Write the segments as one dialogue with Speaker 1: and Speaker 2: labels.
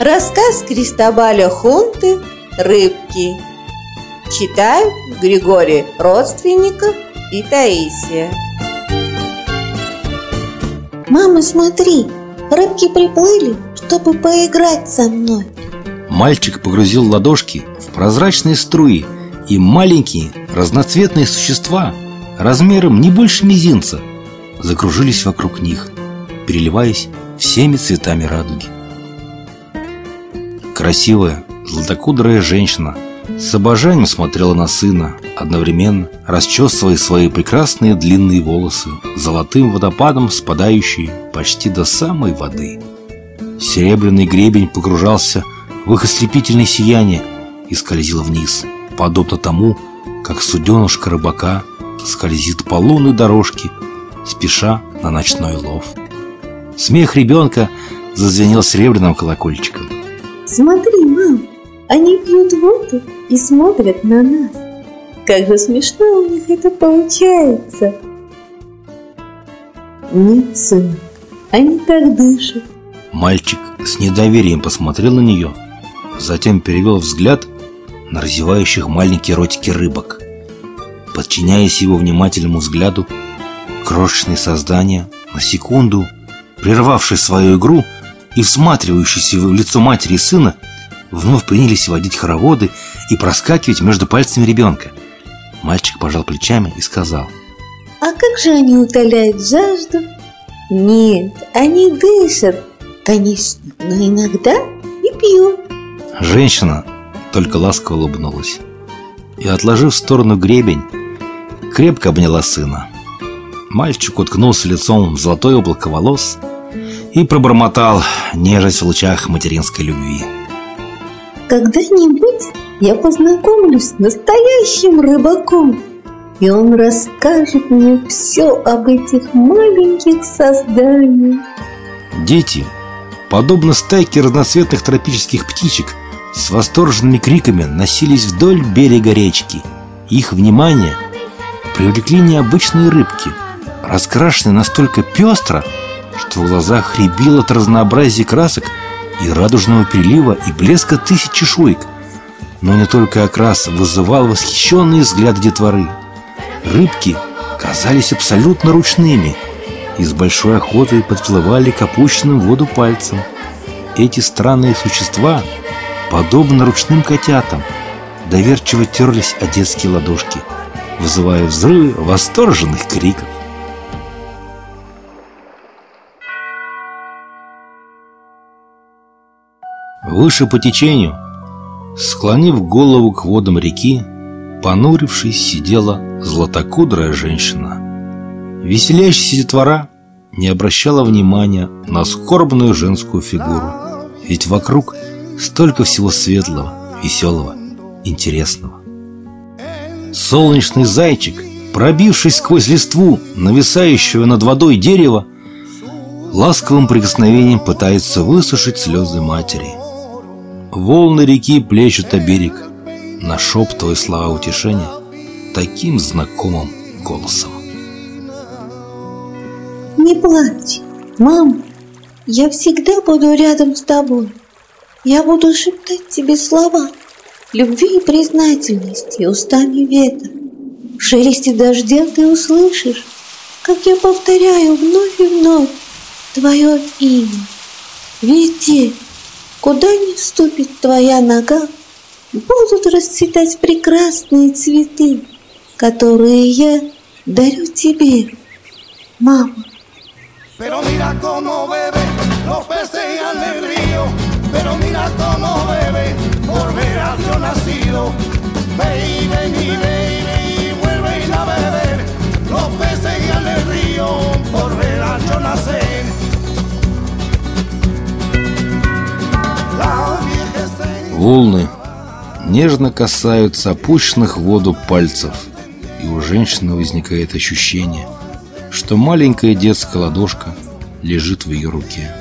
Speaker 1: Рассказ Кристобаля Хунты «Рыбки» Читают Григорий Родственников и Таисия.
Speaker 2: Мама, смотри, рыбки приплыли, чтобы поиграть со мной.
Speaker 3: Мальчик погрузил ладошки в прозрачные струи И маленькие разноцветные существа размером не больше мизинца Закружились вокруг них, переливаясь всеми цветами радуги Красивая, златокудрая женщина с обожанием смотрела на сына, одновременно расчесывая свои прекрасные длинные волосы золотым водопадом, спадающие почти до самой воды. Серебряный гребень погружался в их ослепительное сияние и скользил вниз, подобно тому, как суденушка рыбака скользит по лунной дорожке, спеша на ночной лов. Смех ребенка зазвенел серебряным колокольчиком.
Speaker 2: Смотри, мам, они пьют воду и смотрят на нас. Как же смешно у них это получается. Нет, сынок, они так дышат.
Speaker 3: Мальчик с недоверием посмотрел на нее, затем перевел взгляд на разевающих маленькие ротики рыбок. Подчиняясь его внимательному взгляду, крошечные создания, на секунду прервавшие свою игру, и всматривающиеся в лицо матери и сына вновь принялись водить хороводы и проскакивать между пальцами ребенка. Мальчик пожал плечами и сказал
Speaker 2: А как же они утоляют жажду? Нет, они дышат, конечно, но иногда и пьют
Speaker 3: Женщина только ласково улыбнулась и, отложив в сторону гребень, крепко обняла сына. Мальчик уткнулся лицом в золотое облако волос и пробормотал, нежесть в лучах материнской любви.
Speaker 2: Когда-нибудь я познакомлюсь с настоящим рыбаком, и он расскажет мне все об этих маленьких созданиях.
Speaker 3: Дети, подобно стайке разноцветных тропических птичек, с восторженными криками носились вдоль берега речки. Их внимание привлекли необычные рыбки, раскрашенные настолько пестро, что в глазах рябило от разнообразия красок и радужного перелива и блеска тысяч чешуек. Но не только окрас вызывал восхищенные взгляды детворы. Рыбки казались абсолютно ручными и с большой охотой подплывали к опущенным воду пальцам. Эти странные существа, подобно ручным котятам, доверчиво терлись о детские ладошки, вызывая взрывы восторженных криков. Выше по течению, склонив голову к водам реки, понурившись, сидела златокудрая женщина. Веселящаяся детвора не обращала внимания на скорбную женскую фигуру, ведь вокруг столько всего светлого, веселого, интересного. Солнечный зайчик, пробившись сквозь листву нависающего над водой дерева, ласковым прикосновением пытается высушить слезы матери – Волны реки плещут о берег, нашептывая слова утешения таким знакомым голосом.
Speaker 2: Не плачь, мам, я всегда буду рядом с тобой. Я буду шептать тебе слова любви и признательности устами ветра. В шелесте дождя ты услышишь, как я повторяю вновь и вновь твое имя. Везде, Куда ни ступит твоя нога, будут расцветать прекрасные цветы, которые я дарю тебе, мама. Pero mira cómo bebe, los peces en el río, pero mira cómo bebe, por ver a Dios nacido. Baby, mi baby,
Speaker 3: Волны нежно касаются опущенных в воду пальцев, и у женщины возникает ощущение, что маленькая детская ладошка лежит в ее руке.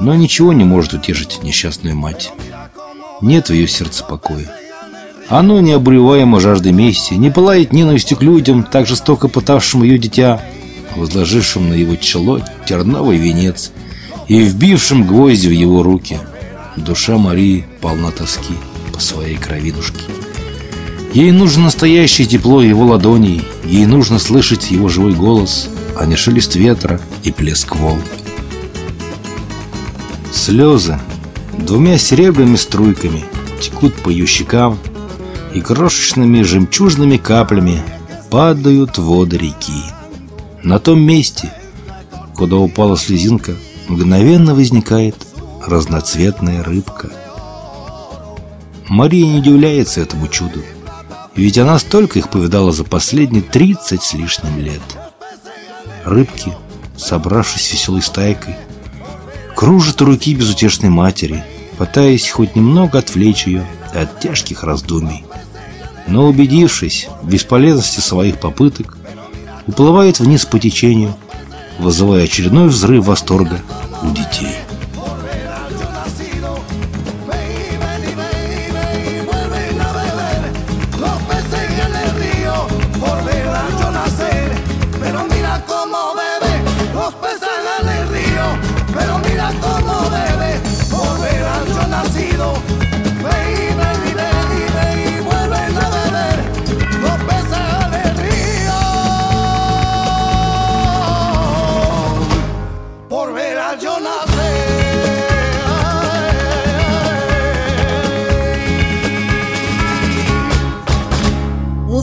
Speaker 3: Но ничего не может утешить несчастную мать. Нет в ее сердце покоя. Оно необуреваемо жаждой мести, не пылает ненавистью к людям, так жестоко пытавшим ее дитя, возложившим на его чело терновый венец и вбившим гвозди в его руки – Душа Марии полна тоски по своей кровинушке. Ей нужно настоящее тепло его ладоней, ей нужно слышать его живой голос, а не шелест ветра и плеск волн. Слезы двумя серебряными струйками текут по ее щекам и крошечными жемчужными каплями падают в воды реки. На том месте, куда упала слезинка, мгновенно возникает разноцветная рыбка. Мария не удивляется этому чуду, ведь она столько их повидала за последние тридцать с лишним лет. Рыбки, собравшись веселой стайкой, кружат руки безутешной матери, пытаясь хоть немного отвлечь ее от тяжких раздумий. Но убедившись в бесполезности своих попыток, уплывает вниз по течению, вызывая очередной взрыв восторга у детей.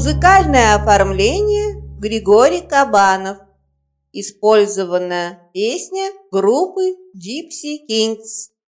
Speaker 1: Музыкальное оформление Григорий Кабанов. Использована песня группы Gypsy Kings.